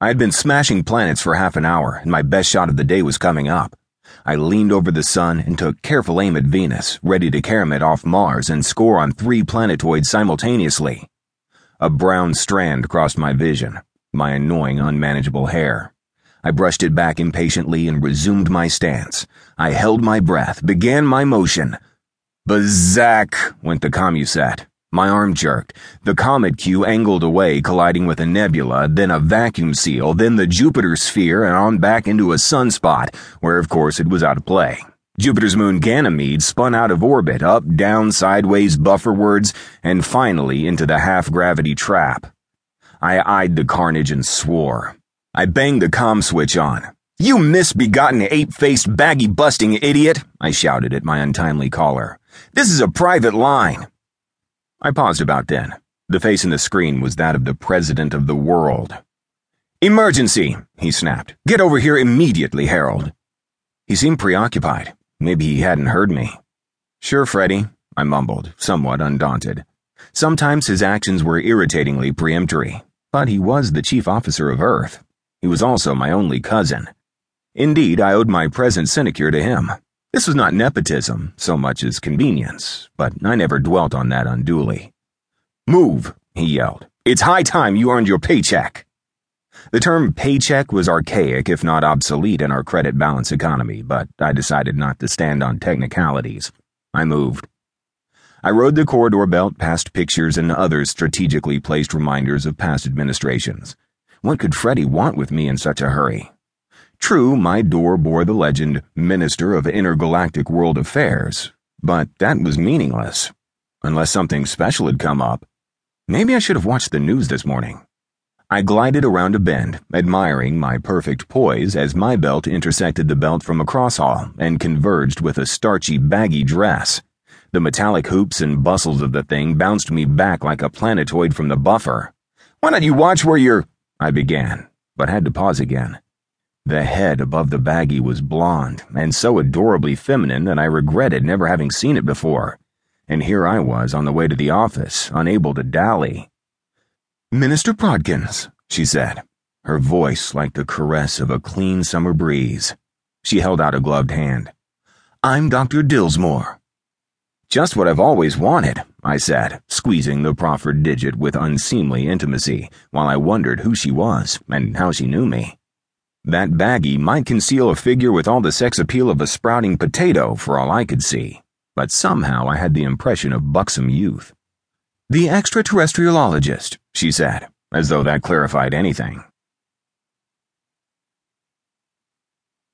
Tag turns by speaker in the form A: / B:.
A: I had been smashing planets for half an hour, and my best shot of the day was coming up. I leaned over the sun and took careful aim at Venus, ready to carom off Mars and score on three planetoids simultaneously. A brown strand crossed my vision, my annoying, unmanageable hair. I brushed it back impatiently and resumed my stance. I held my breath, began my motion. Bazak! went the commusat. My arm jerked. The comet Q angled away, colliding with a nebula, then a vacuum seal, then the Jupiter sphere, and on back into a sunspot, where of course it was out of play. Jupiter's moon Ganymede spun out of orbit, up, down, sideways, bufferwards, and finally into the half gravity trap. I eyed the carnage and swore. I banged the com switch on. You misbegotten ape faced baggy busting idiot, I shouted at my untimely caller. This is a private line. I paused about then. The face in the screen was that of the President of the world. Emergency, he snapped. Get over here immediately, Harold. He seemed preoccupied. Maybe he hadn't heard me. Sure, Freddy, I mumbled, somewhat undaunted. Sometimes his actions were irritatingly peremptory, but he was the chief officer of Earth. He was also my only cousin. Indeed, I owed my present sinecure to him. This was not nepotism so much as convenience, but I never dwelt on that unduly. Move, he yelled. It's high time you earned your paycheck. The term paycheck was archaic, if not obsolete, in our credit balance economy, but I decided not to stand on technicalities. I moved. I rode the corridor belt past pictures and other strategically placed reminders of past administrations. What could Freddy want with me in such a hurry? True, my door bore the legend Minister of Intergalactic World Affairs, but that was meaningless. Unless something special had come up. Maybe I should have watched the news this morning. I glided around a bend, admiring my perfect poise as my belt intersected the belt from across hall and converged with a starchy, baggy dress. The metallic hoops and bustles of the thing bounced me back like a planetoid from the buffer. Why don't you watch where you're. I began, but had to pause again. The head above the baggie was blonde, and so adorably feminine that I regretted never having seen it before. And here I was on the way to the office, unable to dally. Minister Prodkins, she said, her voice like the caress of a clean summer breeze. She held out a gloved hand. I'm Dr. Dillsmore. Just what I've always wanted, I said, squeezing the proffered digit with unseemly intimacy, while I wondered who she was and how she knew me. That baggie might conceal a figure with all the sex appeal of a sprouting potato, for all I could see, but somehow I had the impression of buxom youth. The extraterrestrialologist, she said, as though that clarified anything.